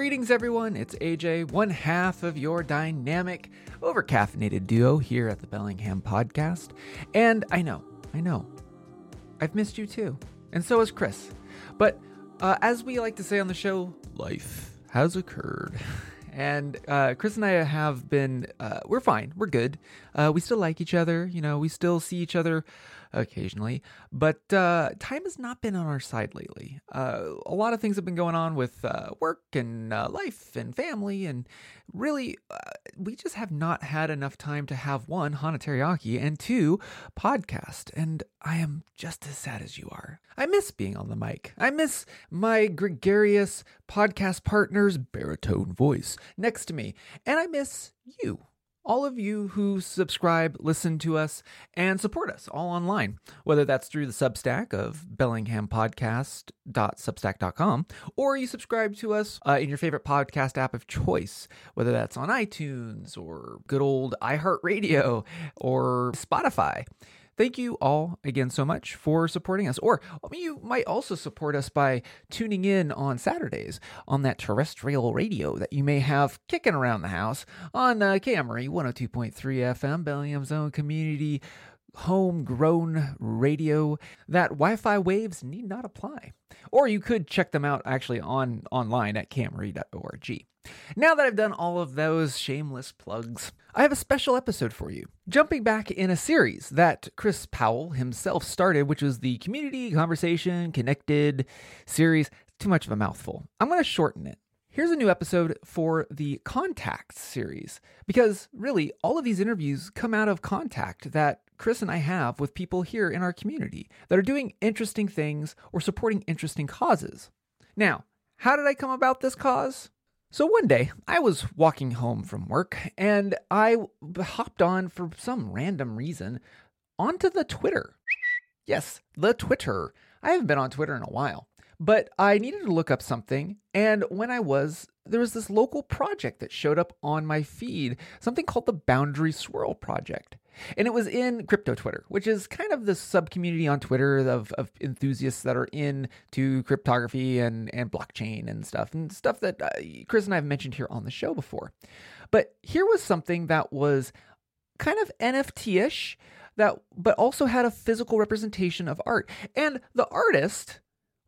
Greetings, everyone. It's AJ, one half of your dynamic, overcaffeinated duo here at the Bellingham Podcast. And I know, I know, I've missed you too. And so has Chris. But uh, as we like to say on the show, life has occurred. And uh, Chris and I have been, uh, we're fine. We're good. Uh, we still like each other. You know, we still see each other occasionally. But uh, time has not been on our side lately. Uh, a lot of things have been going on with uh, work and uh, life and family. And really, uh, we just have not had enough time to have one, Hana Teriyaki, and two, podcast. And I am just as sad as you are. I miss being on the mic. I miss my gregarious podcast partner's baritone voice next to me. And I miss you all of you who subscribe, listen to us, and support us all online, whether that's through the Substack of bellinghampodcast.substack.com, or you subscribe to us uh, in your favorite podcast app of choice, whether that's on iTunes or good old iHeartRadio or Spotify. Thank you all again so much for supporting us. Or mean, you might also support us by tuning in on Saturdays on that terrestrial radio that you may have kicking around the house on uh, KMRE 102.3 FM, Bellingham's own community homegrown radio that Wi-Fi waves need not apply. Or you could check them out actually on online at kmre.org. Now that I've done all of those shameless plugs, I have a special episode for you. Jumping back in a series that Chris Powell himself started, which was the Community Conversation Connected series. Too much of a mouthful. I'm going to shorten it. Here's a new episode for the Contact series, because really, all of these interviews come out of contact that Chris and I have with people here in our community that are doing interesting things or supporting interesting causes. Now, how did I come about this cause? So one day, I was walking home from work and I hopped on for some random reason onto the Twitter. Yes, the Twitter. I haven't been on Twitter in a while. But I needed to look up something, and when I was, there was this local project that showed up on my feed, something called the Boundary Swirl Project. And it was in crypto Twitter, which is kind of the sub community on Twitter of, of enthusiasts that are into cryptography and, and blockchain and stuff, and stuff that uh, Chris and I have mentioned here on the show before. But here was something that was kind of NFT ish, that but also had a physical representation of art. And the artist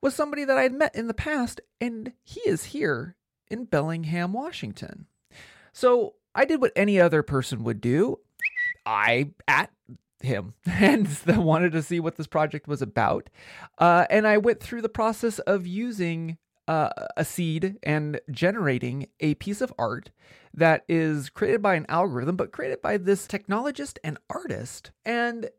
was somebody that I had met in the past, and he is here in Bellingham, Washington. So I did what any other person would do. I at him and wanted to see what this project was about. Uh, and I went through the process of using uh, a seed and generating a piece of art that is created by an algorithm, but created by this technologist and artist. And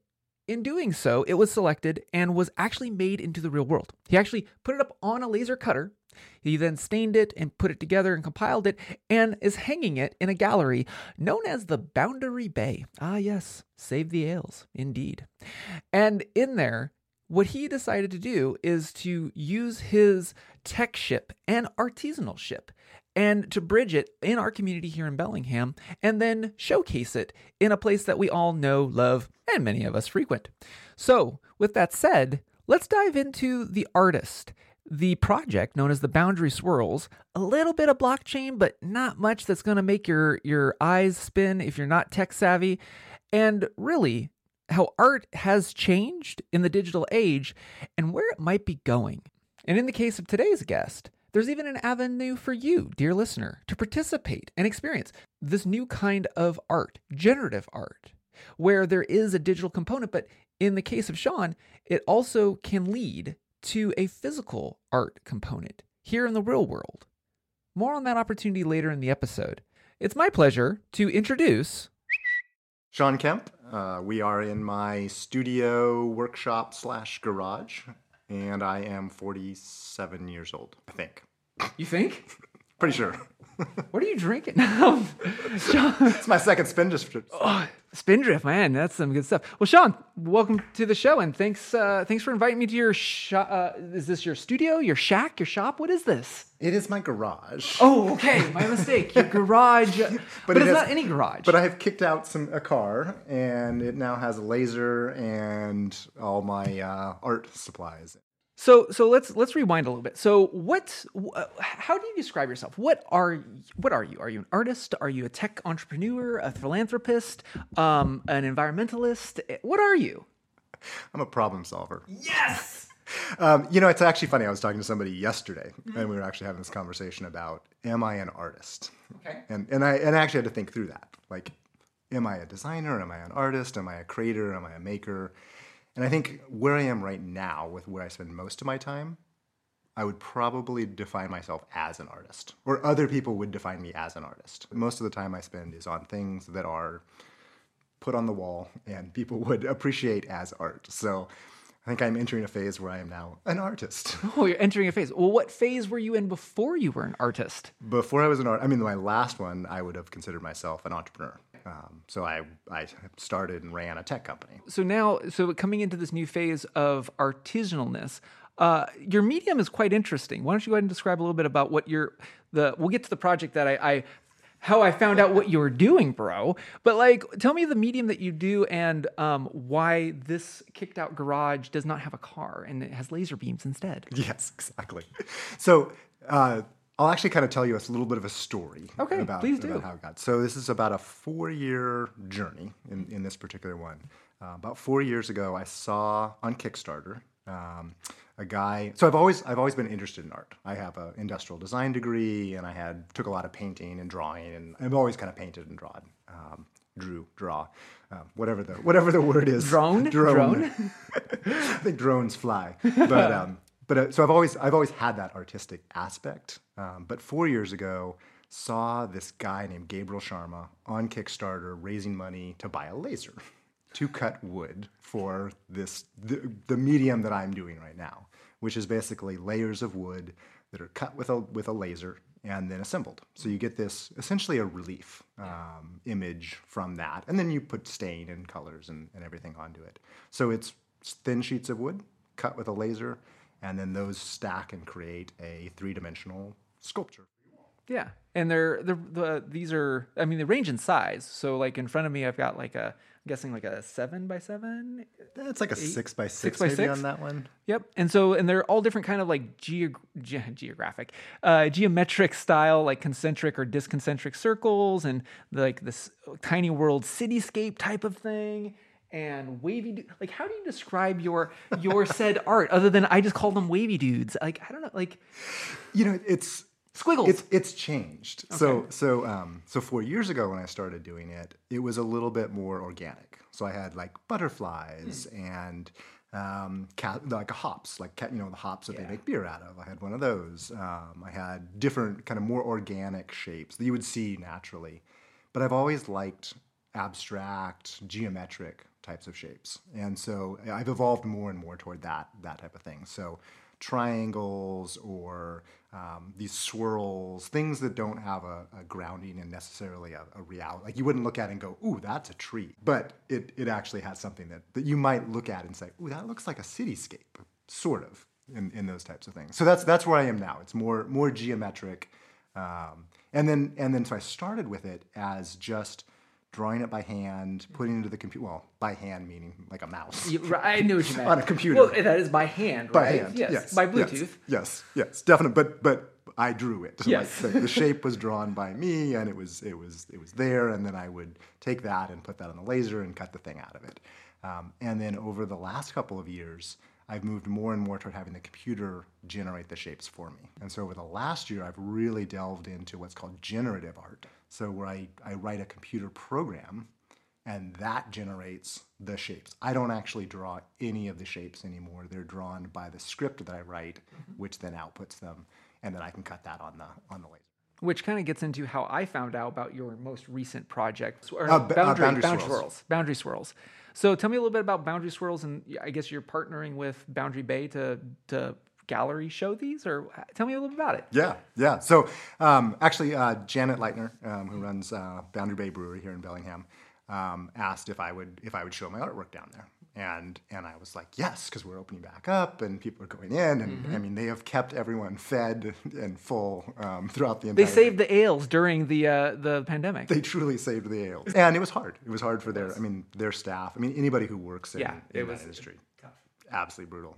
in doing so, it was selected and was actually made into the real world. He actually put it up on a laser cutter. He then stained it and put it together and compiled it and is hanging it in a gallery known as the Boundary Bay. Ah, yes, save the ales, indeed. And in there, what he decided to do is to use his tech ship and artisanal ship and to bridge it in our community here in Bellingham and then showcase it in a place that we all know, love, and many of us frequent. So, with that said, let's dive into the artist. The project known as the Boundary Swirls, a little bit of blockchain, but not much that's going to make your, your eyes spin if you're not tech savvy. And really, how art has changed in the digital age and where it might be going. And in the case of today's guest, there's even an avenue for you, dear listener, to participate and experience this new kind of art, generative art, where there is a digital component, but in the case of Shawn, it also can lead to a physical art component here in the real world. More on that opportunity later in the episode. It's my pleasure to introduce Shawn Kemp. Uh, we are in my studio workshop slash garage and I am 47 years old, I think. You think? Pretty sure. what are you drinking? Shawn. It's my second spindrift. Oh, spindrift, man, that's some good stuff. Well, Shawn, welcome to the show, and thanks, uh, thanks for inviting me to your shop. Uh, is this your studio, your shack, your shop? What is this? It is my garage. Oh, okay, my mistake. Your garage, but, but it it's has, not any garage. But I have kicked out some a car, and it now has a laser and all my uh, art supplies. So so let's let's rewind a little bit. So what? wh- How do you describe yourself? What are what are you? Are you an artist? Are you a tech entrepreneur? A philanthropist? Um, an environmentalist? Eh, What are you? I'm a problem solver. Yes. Um, you know, it's actually funny. I was talking to somebody yesterday, and we were actually having this conversation about, am I an artist? Okay. And and I and I actually had to think through that. Like, am I a designer? Am I an artist? Am I a creator? Am I a maker? And I think where I am right now, with where I spend most of my time, I would probably define myself as an artist, or other people would define me as an artist. Most of the time I spend is on things that are put on the wall and people would appreciate as art. So I think I'm entering a phase where I am now an artist. Oh, you're entering a phase. Well, what phase were you in before you were an artist? Before I was an art, I mean, my last one, I would have considered myself an entrepreneur. Um, so I, I started and ran a tech company. So now, so coming into this new phase of artisanalness, uh, your medium is quite interesting. Why don't you go ahead and describe a little bit about what your the? We'll get to the project that I, I how I found out what you were doing, bro. But like, tell me the medium that you do and um, why this kicked out garage does not have a car and it has laser beams instead. Yes, exactly. So uh, I'll actually kind of tell you a little bit of a story Okay, about, please do. about how it got. So this is about a four-year journey in, in this particular one. Uh, about four years ago, I saw on Kickstarter um, a guy. So I've always I've always been interested in art. I have an industrial design degree, and I had took a lot of painting and drawing, and I've always kind of painted and drawn. Um, drew, draw, um, whatever the whatever the word is. Drone? drone. I think drones fly, but um, but uh, so I've always I've always had that artistic aspect. Um, but four years ago, saw this guy named Gabriel Sharma on Kickstarter raising money to buy a laser to cut wood for this the, the medium that I'm doing right now, which is basically layers of wood that are cut with a with a laser and then assembled. So you get this essentially a relief um, image from that, and then you put stain and colors and, and everything onto it. So it's thin sheets of wood cut with a laser, and then those stack and create a three dimensional sculpture. Yeah, and they're the the these are I mean they range in size. So like in front of me, I've got like a I'm guessing like a seven by seven. It's like a six by six, six by maybe six? on that one. Yep, and so and they're all different kind of like geog- ge- geographic, uh, geometric style, like concentric or disconcentric circles, and like this tiny world cityscape type of thing. And wavy, like how do you describe your your said art other than I just call them wavy dudes? Like I don't know, like You know, it's squiggles. It's it's changed. So so um so four years ago when I started doing it, it was a little bit more organic. So I had like butterflies and um, cat, like hops, like cat, you know the hops that they make beer out of. I had one of those. Um, I had different kind of more organic shapes that you would see naturally. But I've always liked abstract, geometric types of shapes, and so I've evolved more and more toward that that type of thing. So triangles or um, these swirls, things that don't have a, a grounding and necessarily a, a reality. Like you wouldn't look at it and go, "Ooh, that's a tree," but it it actually has something that that you might look at and say, "Ooh, that looks like a cityscape," sort of in, in those types of things. So that's that's where I am now. It's more more geometric, um, and then and then so I started with it as just drawing it by hand, putting it into the computer. Well, by hand meaning like a mouse. You- right, I knew what you meant On a computer. Well, that is by hand, By right? hand, yes. yes, by yes, Bluetooth. Yes, yes, definitely. But but I drew it. Yes. Like the, the shape was drawn by me, and it was it was it was there, and then I would take that and put that on the laser and cut the thing out of it. Um, and then over the last couple of years, I've moved more and more toward having the computer generate the shapes for me. And so over the last year, I've really delved into what's called generative art. So where I, I write a computer program and that generates the shapes. I don't actually draw any of the shapes anymore. They're drawn by the script that I write, which then outputs them, and then I can cut that on the on the laser. Which kind of gets into how I found out about your most recent project, or Uh, uh, boundary, Boundary boundary Swirls. swirls. Boundary swirls. So tell me a little bit about boundary swirls, and I guess you're partnering with Boundary Bay to to gallery show these, or tell me a little bit about it. Yeah, yeah. So um, actually, uh, Janet Lightner, um, who runs uh, Boundary Bay Brewery here in Bellingham, um, asked if I would if I would show my artwork down there, and and I was like yes, because we're opening back up and people are going in, and Mm-hmm. I mean they have kept everyone fed and full um, throughout the entire They saved the ales during the uh, the pandemic. they truly saved the ales, and it was hard. It was hard for their, I mean, their staff. I mean, anybody who works in, Yeah, in it that industry, absolutely brutal.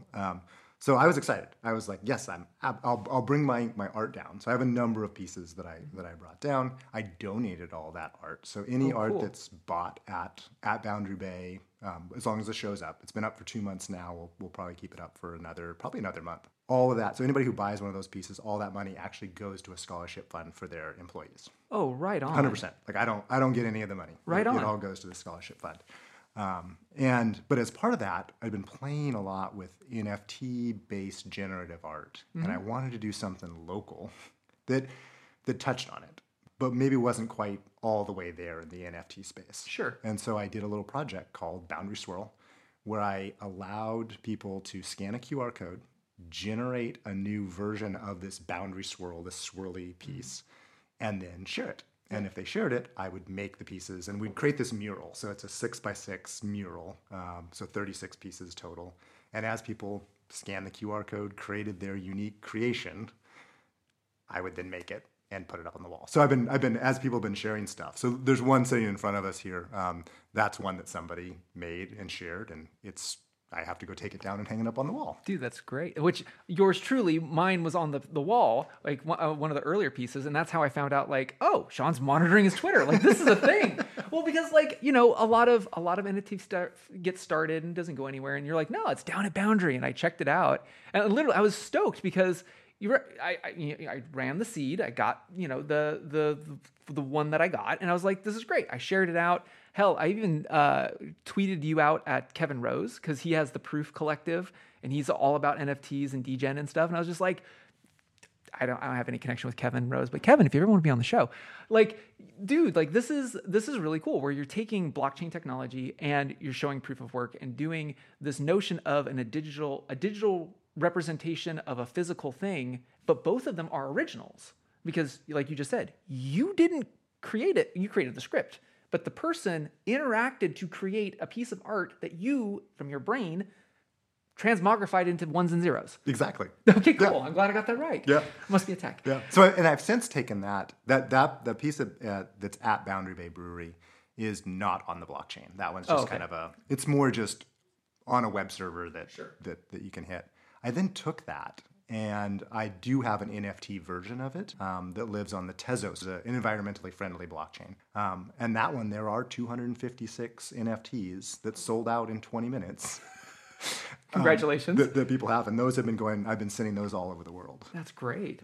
So I was excited. I was like, yes, I'm. I'll, I'll bring my my art down. So I have a number of pieces that I that I brought down. I donated all that art. So any Oh, art cool. that's bought at at Boundary Bay, um, as long as it shows up, it's been up for two months now. We'll we'll probably keep it up for another probably another month. All of that. So anybody who buys one of those pieces, all that money actually goes to a scholarship fund for their employees. Oh, right on. Hundred percent. Like I don't, I don't get any of the money. Right it, on. It all goes to the scholarship fund. Um, and but as part of that, I've been playing a lot with NFT-based generative art, and I wanted to do something local that that touched on it, but maybe wasn't quite all the way there in the NFT space. Sure. And so I did a little project called Boundary Swirl, where I allowed people to scan a QR code, generate a new version of this boundary swirl, this swirly piece, and then share it. And if they shared it, I would make the pieces and we'd create this mural. So it's a six by six mural, um, so 36 pieces total. And as people scanned the QR code, created their unique creation, I would then make it and put it up on the wall. So I've been, I've been, as people have been sharing stuff. So there's one sitting in front of us here. Um, that's one that somebody made and shared, and it's, I have to go take it down and hang it up on the wall. Dude, that's great. Which yours truly, mine was on the, the wall, like one, uh, one of the earlier pieces, and that's how I found out. Like, oh, Shawn's monitoring his Twitter. Like, this is a thing. well, because like you know, a lot of a lot of NFT stuff gets started and doesn't go anywhere, and you're like, no, it's down at Boundary, and I checked it out, and literally, I was stoked because you were, I, I, you know, I ran the seed, I got you know the the the one that I got, and I was like, this is great. I shared it out. Hell, I even uh, tweeted you out at Kevin Rose because he has the Proof Collective and he's all about NFTs and degen and stuff. And I was just like, I don't, I don't have any connection with Kevin Rose, but Kevin, if you ever want to be on the show, like, dude, like this is this is really cool. Where you're taking blockchain technology and you're showing proof of work and doing this notion of an, a digital a digital representation of a physical thing, but both of them are originals because, like you just said, you didn't create it. You created the script, but the person interacted to create a piece of art that you, from your brain, transmogrified into ones and zeros. Exactly. Okay, cool. I'm glad I got that right. Yeah. Must be a tech. Yeah. So, and I've since taken that that that the piece of, uh, that's at Boundary Bay Brewery is not on the blockchain. That one's just Oh, okay. kind of a. It's more just on a web server that that that you can hit. I then took that. And I do have an NFT version of it um, that lives on the Tezos, an environmentally friendly blockchain. Um, and that one, there are 256 NFTs that sold out in 20 minutes Congratulations. that, that people have. And those have been going, I've been sending those all over the world. That's great.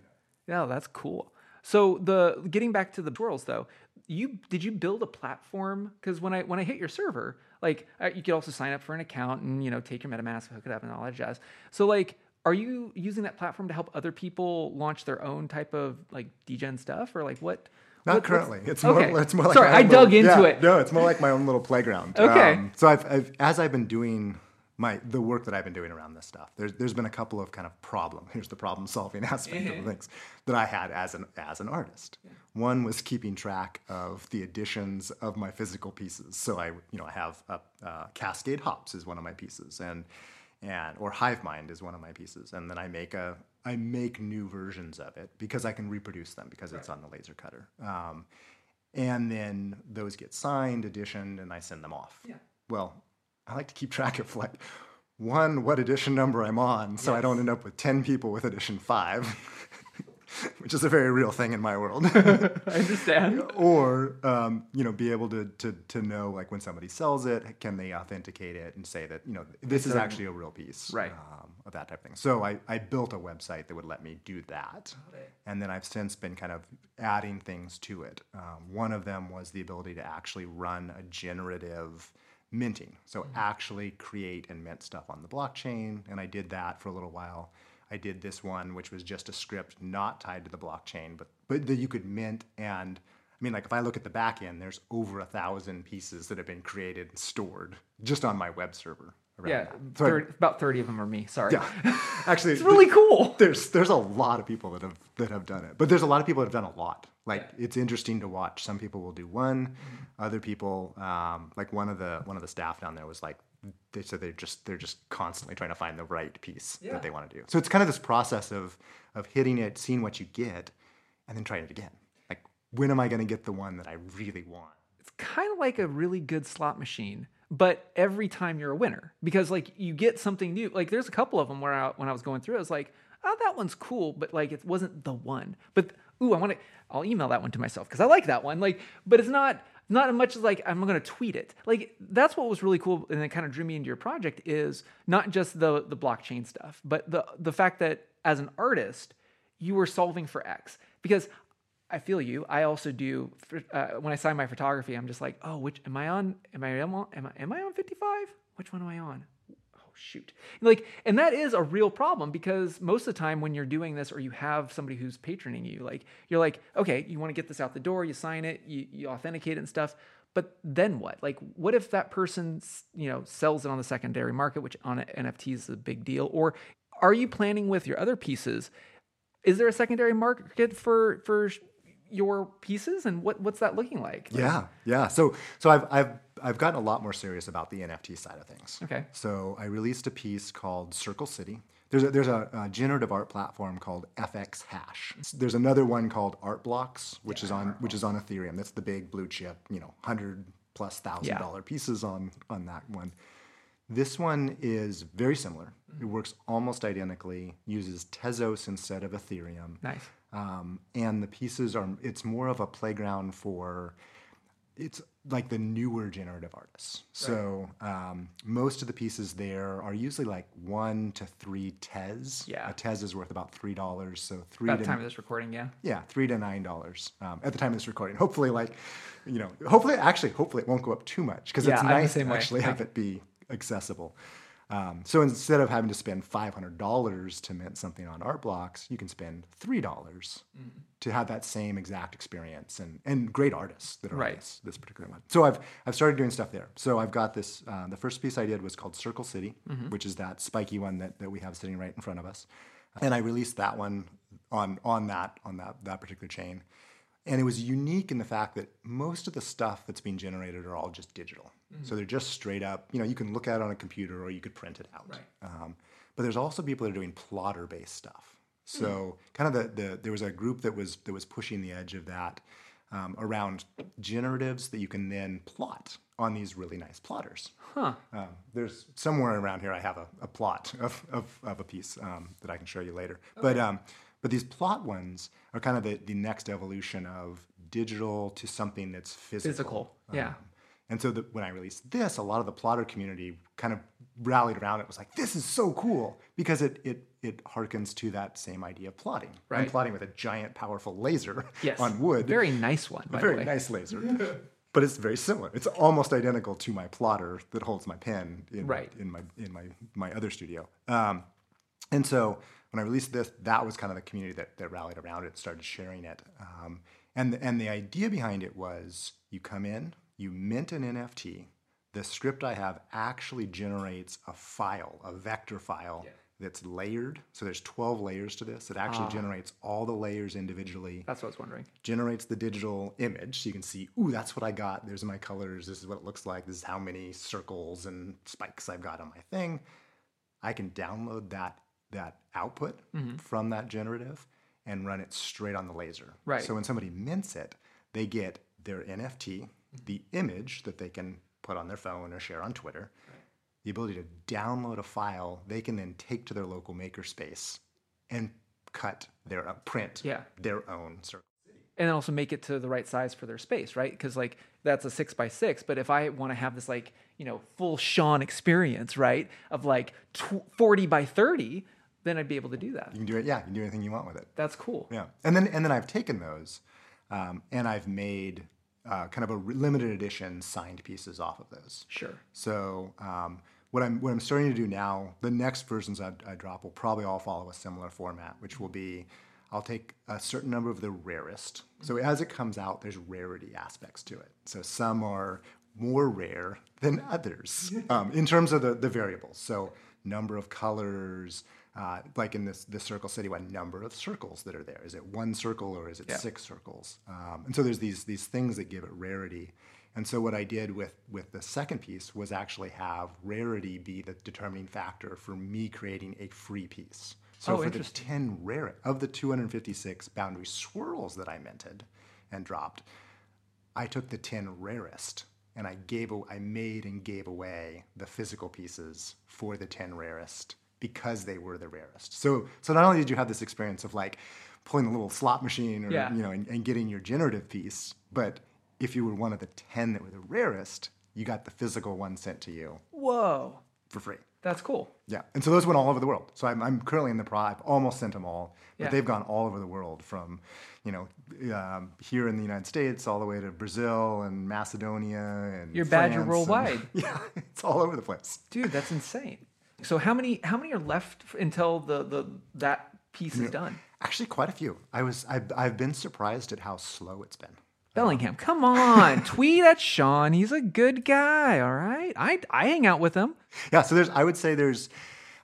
Yeah, that's cool. So the getting back to the twirls though, you did you build a platform? Because when I when I hit your server, like uh, you could also sign up for an account and you know take your MetaMask, hook it up, and all that jazz. So like, are you using that platform to help other people launch their own type of like degen stuff, or like what? Not what- currently. It's okay. more. It's more like sorry, I dug little- into yeah, it. No, it's more like my own little playground. Um, Okay. so I've, I've, as I've been doing my the work that I've been doing around this stuff, there's there's been a couple of kind of problem. Here's the problem solving aspect Mm-hmm. of things that I had as an as an artist. One was keeping track of the additions of my physical pieces. So I you know I have a, uh, Cascade Hops is one of my pieces, and and or Hive Mind is one of my pieces, and then I make a I make new versions of it because I can reproduce them because it's on the laser cutter. Um, and then those get signed, editioned, and I send them off. Yeah. Well, I like to keep track of like one what edition number I'm on, so I don't end up with ten people with edition five, which is a very real thing in my world. I understand. or um, you know, be able to, to to know like when somebody sells it, can they authenticate it and say that you know this is actually a real piece, Right. Um, of that type of thing. So I, I built a website that would let me do that, and then I've since been kind of adding things to it. Um, one of them was the ability to actually run a generative minting, so actually create and mint stuff on the blockchain, and I did that for a little while. I did this one, which was just a script not tied to the blockchain, but but that you could mint and I mean, like if I look at the back end, there's over a thousand pieces that have been created and stored just on my web server. Yeah. So I- about thirty of them are me. Sorry. yeah, actually, it's really cool. there's there's a lot of people that have that have done it, but there's a lot of people that have done a lot. Like it's interesting to watch. Some people will do one, other people um, like one of the one of the staff down there was like they said they're just they're just constantly trying to find the right piece Yeah. that they want to do. So it's kind of this process of of hitting it, seeing what you get, and then trying it again. Like when am I going to get the one that I really want? It's kind of like a really good slot machine but every time you're a winner because like you get something new. Like there's a couple of them where I, when I was going through, I was like, oh, that one's cool, but like it wasn't the one. But ooh, I want to. I'll email that one to myself because I like that one. Like, but it's not not as much as like I'm to tweet it. Like that's what was really cool, and it kind of drew me into your project is not just the the blockchain stuff, but the the fact that as an artist, you were solving for X because I feel you. I also do uh, when I sign my photography. I'm just like, oh, which am I on? Am I? Am I, am I on 55? Which one am I on? Oh shoot! Like, and that is a real problem because most of the time when you're doing this, or you have somebody who's patroning you, like you're like, okay, you want to get this out the door, you sign it, you, you authenticate it and stuff. But then what? Like, what if that person, you know, sells it on the secondary market, which on NFTs is a big deal? Or are you planning with your other pieces? Is there a secondary market for for your pieces and what what's that looking like? Yeah, yeah. So so I've I've I've gotten a lot more serious about the NFT side of things. Okay. So I released a piece called Circle City. There's a, there's a, a generative art platform called FX Hash. There's another one called Art Blocks, which yeah, is on which is on Ethereum. That's the big blue chip, you know, hundred plus thousand yeah. dollar pieces on on that one. This one is very similar. It works almost identically. Uses Tezos instead of Ethereum. Nice um, and the pieces are it's more of a playground for it's like the newer generative artists. So um, most of the pieces there are usually like one to three tez. Yeah, a tez is worth about three dollars. So three. At the time of this recording, yeah. Yeah, three to nine dollars um, at the time of this recording. Hopefully, like you know, hopefully, actually, hopefully, it won't go up too much because yeah, it's nice to actually way. have it be accessible. Um, so instead of having to spend $500 to mint something on Art Blocks, you can spend $3 mm-hmm. to have that same exact experience and, and great artists that are right. on this, this particular one. So I've, I've started doing stuff there. So I've got this, uh, the first piece I did was called Circle City, mm-hmm. which is that spiky one that, that we have sitting right in front of us. And I released that one on, on that, on that, that particular chain. And it was unique in the fact that most of the stuff that's being generated are all just digital. Mm-hmm. So they're just straight up, you know, you can look at it on a computer or you could print it out. Right. Um, but there's also people that are doing plotter based stuff. So mm-hmm. kind of the, the, there was a group that was, that was pushing the edge of that um, around generatives that you can then plot on these really nice plotters. Huh. Um, there's somewhere around here I have a, a plot of, of, of, a piece um, that I can show you later. Okay. But um, but these plot ones are kind of the, the next evolution of digital to something that's physical. Physical, yeah. Um, and so the, when I released this, a lot of the plotter community kind of rallied around it. Was like, "This is so cool!" Because it it it harkens to that same idea of plotting. Right. I'm plotting with a giant, powerful laser yes. on wood. Very nice one. a very nice laser. but it's very similar. It's almost identical to my plotter that holds my pen in, right. in my in my my other studio. Um, and so when I released this, that was kind of the community that, that rallied around it, started sharing it. Um, and, the, and the idea behind it was you come in, you mint an NFT. The script I have actually generates a file, a vector file yeah. that's layered. So there's 12 layers to this. It actually ah. generates all the layers individually. That's what I was wondering. Generates the digital image. So you can see, ooh, that's what I got. There's my colors. This is what it looks like. This is how many circles and spikes I've got on my thing. I can download that that output mm-hmm. from that generative and run it straight on the laser. Right. So when somebody mints it, they get their NFT, the image that they can put on their phone or share on Twitter, the ability to download a file they can then take to their local makerspace and cut their uh, print yeah. their own circle and also make it to the right size for their space, right? Because like that's a six by six, but if I want to have this like you know full Shawn experience, right, of like tw- forty by thirty, then I'd be able to do that. You can do it. Yeah, you can do anything you want with it. That's cool. Yeah, and then and then I've taken those, um, and I've made uh, kind of a limited edition signed pieces off of those. Sure. So um, what I'm what I'm starting to do now, the next versions I, I drop will probably all follow a similar format, which will be. I'll take a certain number of the rarest. So as it comes out, there's rarity aspects to it. So some are more rare than others um, in terms of the, the variables. So number of colors, uh, like in this this circle city what number of circles that are there? Is it one circle or is it yeah. six circles? Um, and so there's these these things that give it rarity. And so what i did with with the second piece was actually have rarity be the determining factor for me creating a free piece. So oh, for the 10 rare of the 256 boundary swirls that i minted and dropped i took the 10 rarest and I gave I made and gave away the physical pieces for the 10 rarest because they were the rarest. So so not only did you have this experience of like pulling a little slot machine or Yeah. you know and, and getting your generative piece, but if you were one of the 10 that were the rarest, you got the physical one sent to you Whoa, for free. that's cool. Yeah, and so those went all over the world. So I'm, I'm currently in the pro. I've almost sent them all, but Yeah. they've gone all over the world, from you know um, here in the United States all the way to Brazil and Macedonia and You're badger France and- worldwide. yeah, it's all over the place. Dude, that's insane. So how many how many are left until the the that piece is done? Actually, quite a few. I was I've, I've been surprised at how slow it's been. Bellingham, come on, tweet at Shawn. He's a good guy. All right, I I hang out with him. Yeah, so there's I would say there's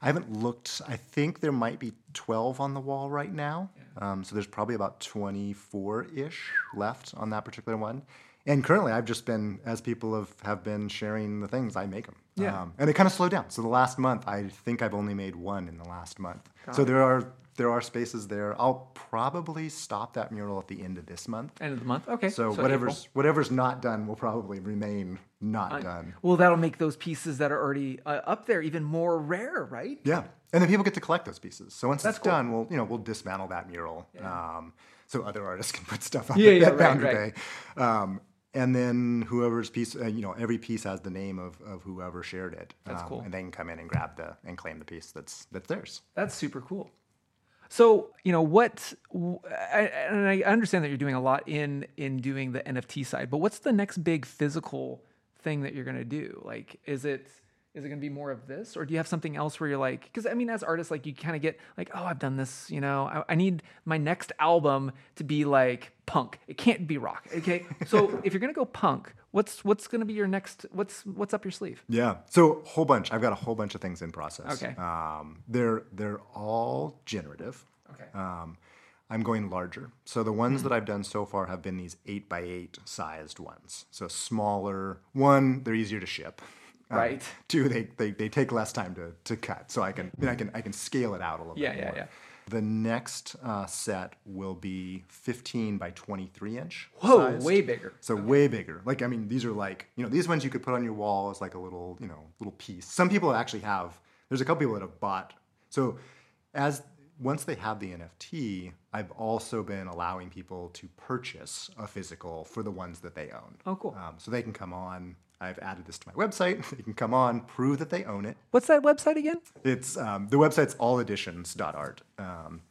I haven't looked. I think there might be 12 on the wall right now. Um, so there's probably about 24 ish left on that particular one. And currently, I've just been, as people have, have been sharing the things, I make them. Yeah. Um, and it kind of slowed down. So the last month, I think I've only made one in the last month. so there are there are spaces there. I'll probably stop that mural at the end of this month. End of the month. Okay. So, April. whatever's whatever's not done will probably remain not done. Well, that'll make those pieces that are already uh, up there even more rare, right? Yeah, and then people get to collect those pieces. So once That's it's cool. done, we'll you know we'll dismantle that mural, um, so other artists can put stuff up Yeah, at, yeah, at right, Boundary right. Um, and then whoever's piece, uh, you know, every piece has the name of, of whoever shared it. That's um, cool. And they can come in and grab the and claim the piece that's that's theirs. That's super cool. So you know what, I- and I understand that you're doing a lot in in doing the NFT side, but what's the next big physical thing that you're going to do? Like, is it is it going to be more of this, or do you have something else where you're like, because I mean, as artists, like you kind of get like, oh, I've done this, you know, I, I need my next album to be like punk. It can't be rock. Okay, so if you're going to go punk, what's what's going to be your next? What's what's up your sleeve? Yeah. So whole bunch. I've got a whole bunch of things in process. Okay. Um, they're they're all generative. Okay. Um, I'm going larger. So the ones that I've done so far have been these eight by eight sized ones. So smaller. One, they're easier to ship. Um, Right. Two, they, they, they take less time to, to cut. So I can I can I can scale it out a little Yeah, bit yeah, more. yeah. The next uh, set will be 15 by 23 inch. Whoa, sized. way bigger. So way bigger. Like I mean, these are like you know these ones you could put on your wall as like a little you know little piece. Some people actually have. There's a couple people that have bought. So as once they have the NFT, I've also been allowing people to purchase a physical for the ones that they own. Oh, cool. Um, so they can come on. I've added this to my website. They can come on, prove that they own it. What's that website again? It's um, the website's alleditions.art. Um,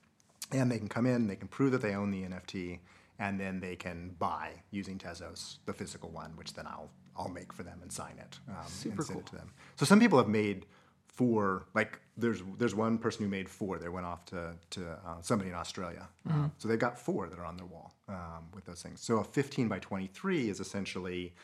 and they can come in, they can prove that they own the NFT, and then they can buy using Tezos the physical one, which then I'll I'll make for them and sign it um, Super and send cool. it to them. So some people have made four. Like there's there's one person who made four. They went off to to uh, somebody in Australia, Mm-hmm. Um, so they've got four that are on their wall um, with those things. So a 15 by 23 is essentially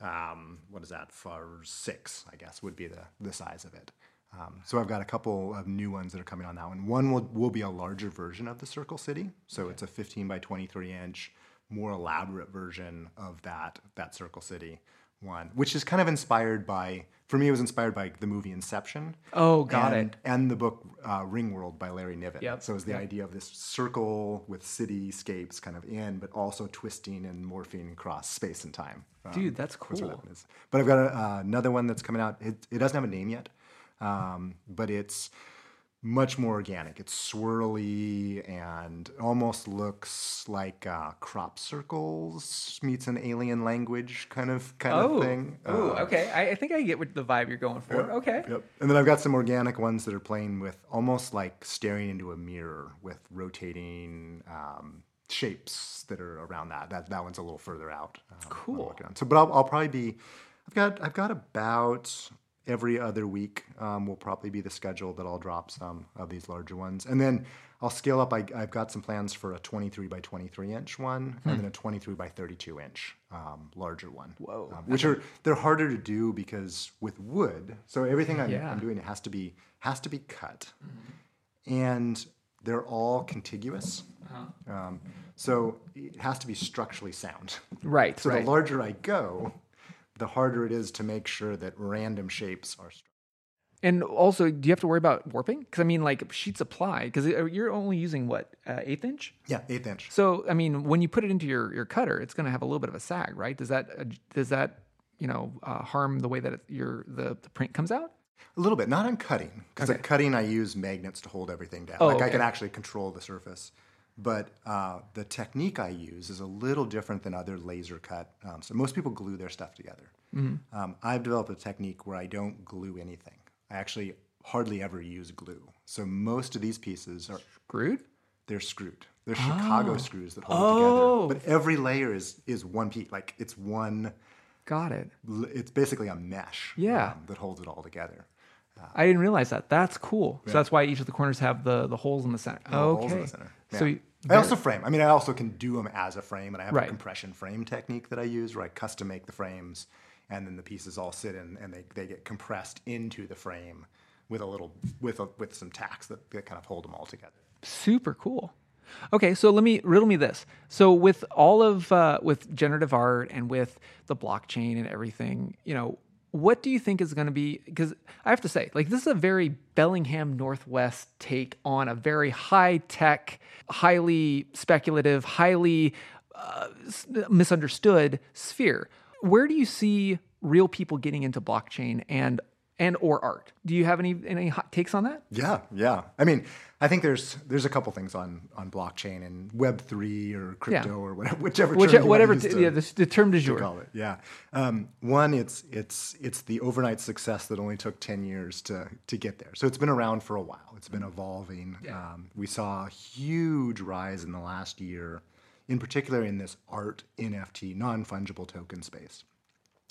um, what is that for six? I guess would be the the size of it. Um, so I've got a couple of new ones that are coming on that one. One will, will be a larger version of the Circle City, so it's a 15 by 23 inch, more elaborate version of that that Circle City one, which is kind of inspired by. For me, it was inspired by the movie Inception. Oh, got and, it. And the book uh, Ringworld by Larry Niven. Yep, So it was the yep. idea of this circle with cityscapes kind of in, but also twisting and morphing across space and time. Um, Dude, that's cool. one is. But I've got a, uh, another one that's coming out. It, it doesn't have a name yet, um, but it's much more organic. It's swirly and almost looks like uh, crop circles meets an alien language kind of kind Oh, of thing. oh, Uh, okay. I, I think I get what the vibe you're going for. Okay. Yep. And then I've got some organic ones that are playing with almost like staring into a mirror with rotating um, shapes that are around that. That that one's a little further out. uh, Cool. So, but I'll, I'll probably be. I've got I've got about every other week um, will probably be the schedule that I'll drop some of these larger ones, and then I'll scale up. I, I've got some plans for a 23 by 23 inch one, and then a 23 by 32 inch um, larger one. Whoa. Um, which are they're harder to do because with wood, so everything I'm, Yeah. I'm doing it has to be has to be cut, and they're all contiguous. Um, so it has to be structurally sound. Right. So right. the larger I go, the harder it is to make sure that random shapes are. Stru- and also, do you have to worry about warping? Because I mean, like sheets apply because you're only using what uh, eighth inch. yeah, eighth inch. So I mean, when you put it into your your cutter, it's going to have a little bit of a sag, right? Does that uh, does that you know uh, harm the way that it, your the, the print comes out? A little bit, not on cutting, because Okay. at cutting I use magnets to hold everything down. Oh, like I can actually control the surface. But uh, the technique I use is a little different than other laser cut. Um, so most people glue their stuff together. Mm-hmm. Um, I've developed a technique where I don't glue anything. I actually hardly ever use glue. So most of these pieces are Screwed? they're screwed. They're Chicago screws that hold Oh. it together. But every layer is is one piece. Like it's one. Got it. It's basically a mesh. Yeah. um, that holds it all together. I didn't realize that. That's cool. So that's why each of the corners have the the holes in the center. the okay. holes in the center. So Yeah. you- I also frame. I mean, I also can do them as a frame, and I have Right. a compression frame technique that I use where I custom make the frames, and then the pieces all sit in, and they, they get compressed into the frame with a little with a, with some tacks that, that kind of hold them all together. super cool. Okay, so let me riddle me this. So with all of uh, with generative art and with the blockchain and everything, you know, what do you think is going to be? Because I have to say, like, this is a very Bellingham Northwest take on a very high tech, highly speculative, highly uh, misunderstood sphere. Where do you see real people getting into blockchain and and or art? Do you have any any hot takes on that? Yeah, yeah. I mean, I think there's there's a couple things on on blockchain and Web three or crypto Yeah. or whatever whichever Which, term you whatever, to t- use to- yeah, the, the term du to call it. Yeah. Um, one, it's it's it's the overnight success that only took ten years to to get there. So it's been around for a while. It's been evolving. Um, we saw a huge rise in the last year, in particular in this art NFT non fungible token space.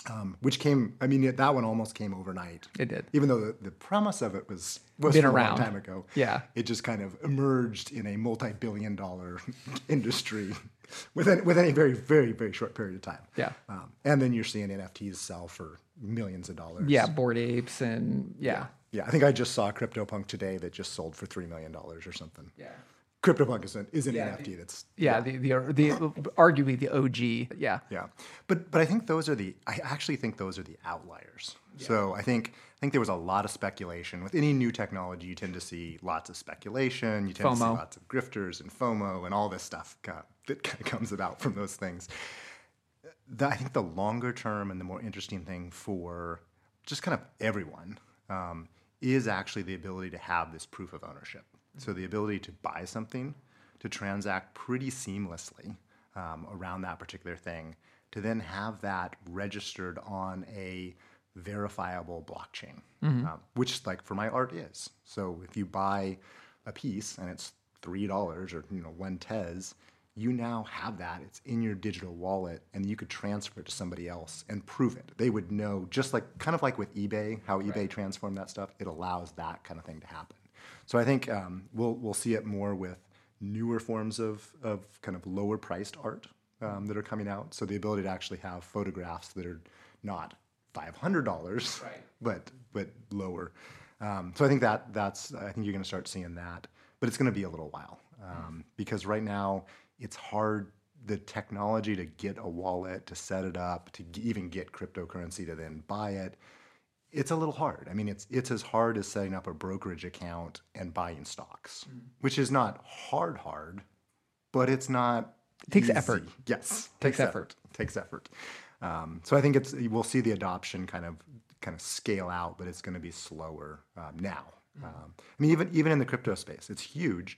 Um, which came, I mean, that one almost came overnight. It did. Even though the, the premise of it was, was Been from a long time ago. Yeah. It just kind of emerged in a multi billion dollar industry within, within a very, very, very short period of time. Yeah. Um, and then you're seeing NFTs sell for millions of dollars. Yeah, Bored Apes and yeah. Yeah. I think I just saw CryptoPunk today that just sold for $3 million or something. Yeah. CryptoPunk is an, is an Yeah, NFT that's. Yeah, the, the the arguably the OG. Yeah. Yeah, but but I think those are the. I actually think those are the outliers. So I think I think there was a lot of speculation with any new technology. You tend to see lots of speculation. You tend to see lots of grifters and FOMO and all this stuff that kind of comes about from those things. The, I think the longer term and the more interesting thing for just kind of everyone um, is actually the ability to have this proof of ownership. So the ability to buy something, to transact pretty seamlessly um, around that particular thing, to then have that registered on a verifiable blockchain, um, which like for my art is. So if you buy a piece and it's three dollars or you know one tez, you now have that. It's in your digital wallet, and you could transfer it to somebody else and prove it. They would know, just like kind of like with eBay, how eBay transformed that stuff. It allows that kind of thing to happen. So I think um, we'll we'll see it more with newer forms of of kind of lower priced art um, that are coming out. So the ability to actually have photographs that are not five hundred dollars, Right. but but lower. Um, so I think that that's I think you're going to start seeing that, but it's going to be a little while um, because right now it's hard the technology to get a wallet to set it up to even get cryptocurrency to then buy it. It's a little hard. I mean, it's it's as hard as setting up a brokerage account and buying stocks, which is not hard hard, but it's not. It takes easy. effort. Yes, Takes effort. Takes effort. Um, so I think it's we'll see the adoption kind of kind of scale out, but it's going to be slower um, now. Um, I mean, even even in the crypto space, it's huge,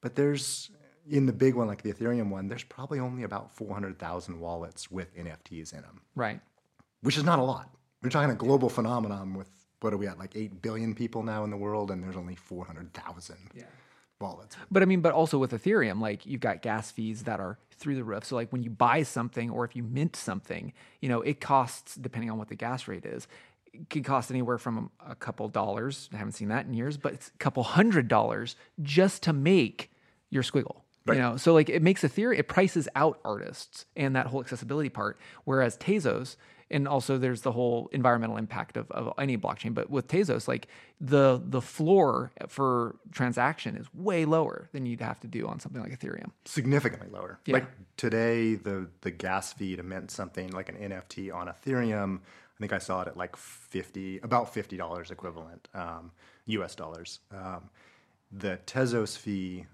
but there's in the big one like the Ethereum one, there's probably only about four hundred thousand wallets with NFTs in them, Right. which is not a lot. We're talking a global phenomenon with what are we at like eight billion people now in the world, and there's only four hundred thousand wallets. But I mean, but also with Ethereum, like you've got gas fees that are through the roof. So like when you buy something or if you mint something, you know, it costs depending on what the gas rate is. It could cost anywhere from a couple dollars. I haven't seen that in years, but it's a couple hundred dollars just to make your squiggle. You know, so like it makes Ethereum, it prices out artists and that whole accessibility part. Whereas Tezos, and also there's the whole environmental impact of, of any blockchain. But with Tezos, like the the floor for transaction is way lower than you'd have to do on something like Ethereum. significantly lower. Yeah. Like today, the the gas fee to mint something like an NFT on Ethereum, I think I saw it at like fifty, about fifty dollars equivalent, um, U.S. dollars. Um, the Tezos fee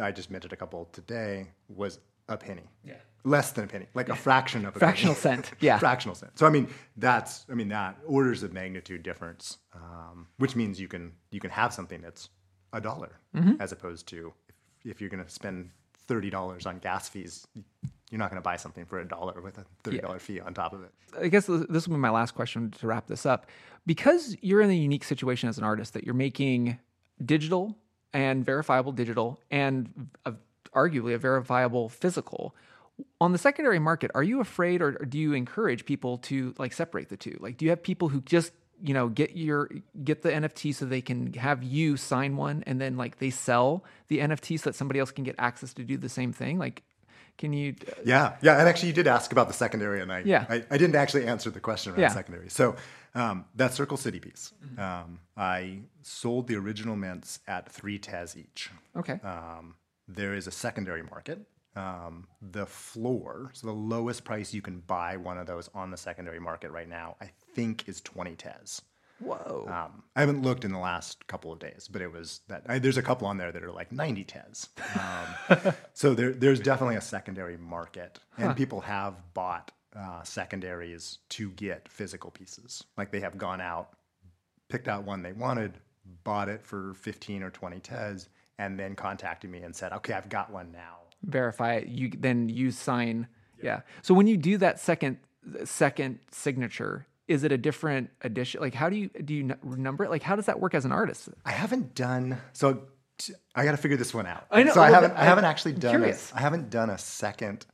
I just minted a couple today was a penny. Yeah. Less than a penny, like a fraction of a Fractional penny. cent. Yeah. fractional cent. So I mean, that's I mean that orders of magnitude difference, um, which means you can you can have something that's a dollar Mm-hmm. as opposed to if, if you're going to spend thirty dollars on gas fees, you're not going to buy something for a dollar with a thirty dollar fee on top of it. I guess this this will be my last question to wrap this up. Because you're in a unique situation as an artist that you're making digital and verifiable digital and a, arguably a verifiable physical. On the secondary market, are you afraid or, or do you encourage people to like separate the two? Like do you have people who just, you know, get your get the NFT so they can have you sign one and then like they sell the NFT so that somebody else can get access to do the same thing? Like can you Yeah, yeah, and actually, you did ask about the secondary, and I, Yeah. I, I didn't actually answer the question around Yeah. secondary. So um, that Circle City piece, um, I sold the original mints at three Tez each. Okay. Um, there is a secondary market. Um, the floor, so the lowest price you can buy one of those on the secondary market right now, I think is twenty Tez. Whoa. Um, I haven't looked in the last couple of days, but it was that I, there's a couple on there that are like 90 Tez. Um, so there, there's definitely a secondary market, and people have bought uh, secondaries to get physical pieces. Like they have gone out, picked out one they wanted, bought it for 15 or 20 Tez, and then contacted me and said, "Okay, I've got one now." verify it you then you sign yeah so when you do that second second signature is it a different edition like how do you do you number it like how does that work as an artist I haven't done so. t- I got to figure this one out. I know, So I oh, haven't. I haven't actually done. A. I haven't done a second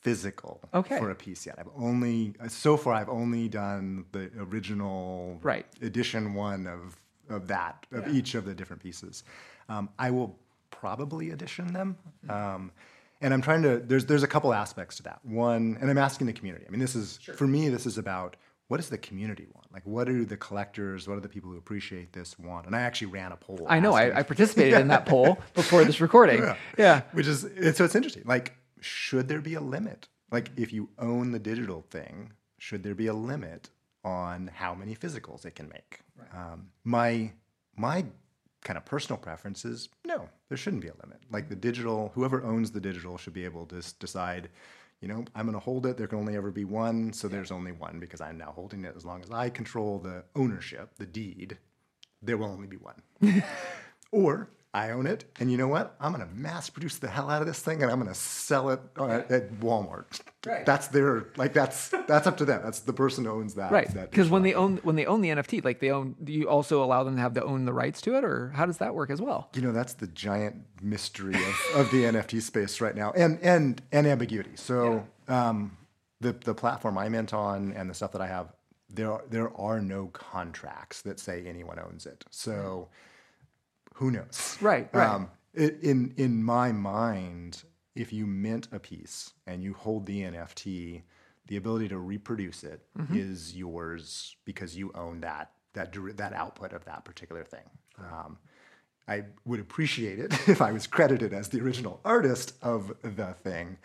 physical Okay. for a piece yet. I've only so far. I've only done the original Right. edition one of of that of each of the different pieces. Um, I will probably edition them. Um, and I'm trying to. There's there's a couple aspects to that. One, and I'm asking the community. I mean, this is for me. This is about what does the community want? Like, what do the collectors, what do the people who appreciate this want? And I actually ran a poll. i know I, I participated in that poll before this recording yeah, which is so it's interesting. Like, should there be a limit? Like, if you own the digital thing, should there be a limit on how many physicals it can make? Um, my my kind of personal preference is no, there shouldn't be a limit. Like the digital, whoever owns the digital should be able to s- decide. You know, I'm going to hold it. There can only ever be one, so there's only one because I'm now holding it. As long as I control the ownership, the deed, there will only be one. Or I own it, and you know what? I'm going to mass produce the hell out of this thing, and I'm going to sell it uh, at Walmart. Right. That's their like that's that's up to them. That's the person who owns that. right because when they own when they own the nft like they own do you also allow them to have to own the rights to it or how does that work as well You know, that's the giant mystery of, of the NFT space right now, and and and ambiguity. So, um, the the platform I mint on and the stuff that I have, there are, there are no contracts that say anyone owns it. So, who knows? Right, right. Um, it, in in my mind, if you mint a piece and you hold the NFT, the ability to reproduce it is yours because you own that that that output of that particular thing. Um, I would appreciate it if I was credited as the original artist of the thing,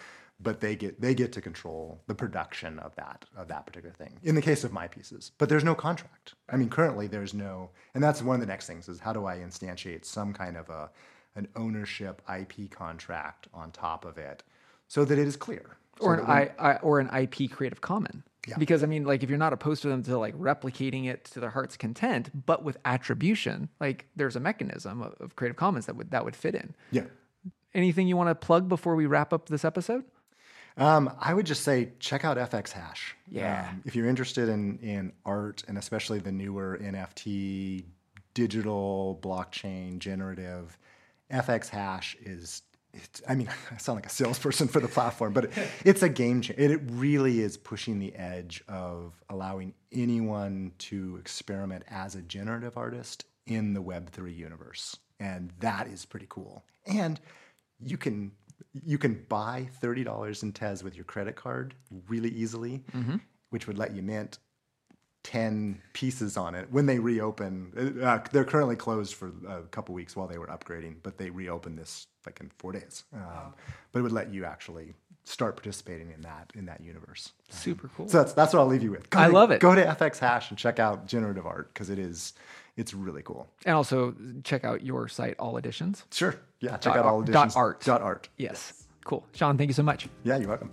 but they get they get to control the production of that of that particular thing. In the case of my pieces, but there's no contract. I mean, currently there's no, and that's one of the next things is how do I instantiate some kind of a an ownership IP contract on top of it, so that it is clear. Or an I, I or an ip creative common Yeah. because i mean like if you're not opposed to them to like replicating it to their heart's content but with attribution like there's a mechanism of, of creative commons that would that would fit in yeah. anything you want to plug before we wrap up this episode Um, I would just say check out FX Hash. Yeah. Um, if you're interested in in art and especially the newer NFT, digital, blockchain, generative, FX Hash is. It's, I mean, I sound like a salesperson for the platform, but it, it's a game changer. It, it really is pushing the edge of allowing anyone to experiment as a generative artist in the Web3 universe. And that is pretty cool. And you can you can buy thirty dollars in Tez with your credit card really easily, which would let you mint ten pieces on it when they reopen. Uh, they're currently closed for a couple weeks while they were upgrading, but they reopened this like in four days. Um, But it would let you actually start participating in that in that universe. super cool So that's that's what I'll leave you with. Go I to- love it. Go to FX Hash and check out generative art because it is it's really cool. And also check out your site, All Editions. Sure. Yeah. Check out all dot art. Dot art. Yes. Cool. Shawn, thank you so much. Yeah, you're welcome.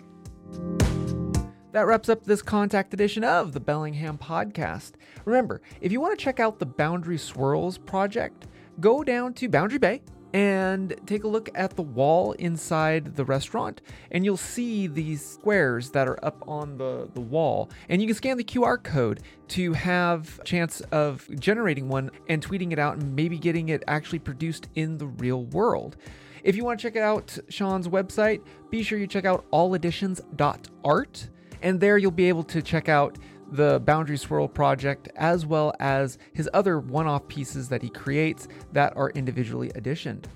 That wraps up this contact edition of the Bellingham Podcast. Remember, if you want to check out the Boundary Swirls project, go down to Boundary Bay and take a look at the wall inside the restaurant, and you'll see these squares that are up on the, the wall. And you can scan the QR code to have a chance of generating one and tweeting it out and maybe getting it actually produced in the real world. If you want to check out Shawn's website, be sure you check out alleditions.art. And there you'll be able to check out the Boundary Swirl project as well as his other one off pieces that he creates that are individually editioned.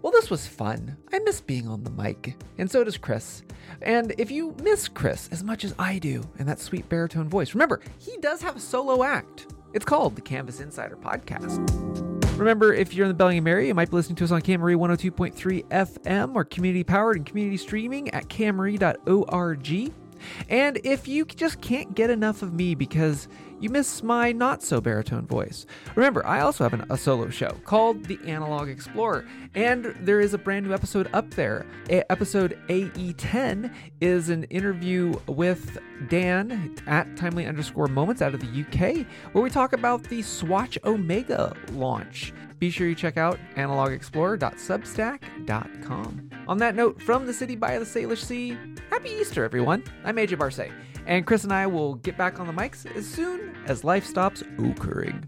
Well, this was fun. I miss being on the mic, and so does Chris. And if you miss Chris as much as I do and that sweet baritone voice, remember, he does have a solo act. It's called the Canvas Insider Podcast. Remember, if you're in the Bellingham area, you might be listening to us on KMRE 102.3 FM or community powered and community streaming at kmre.org. And if you just can't get enough of me because you miss my not so baritone voice, remember, I also have an, a solo show called The Analog Explorer, and there is a brand new episode up there. A- episode AE10 is an interview with Dan at timely underscore moments out of the UK, where we talk about the Swatch Omega launch. Be sure you check out analogexplorer.substack.com. On that note, from the city by the Salish Sea, happy Easter, everyone. I'm AJ Barse, and Chris and I will get back on the mics as soon as life stops occurring.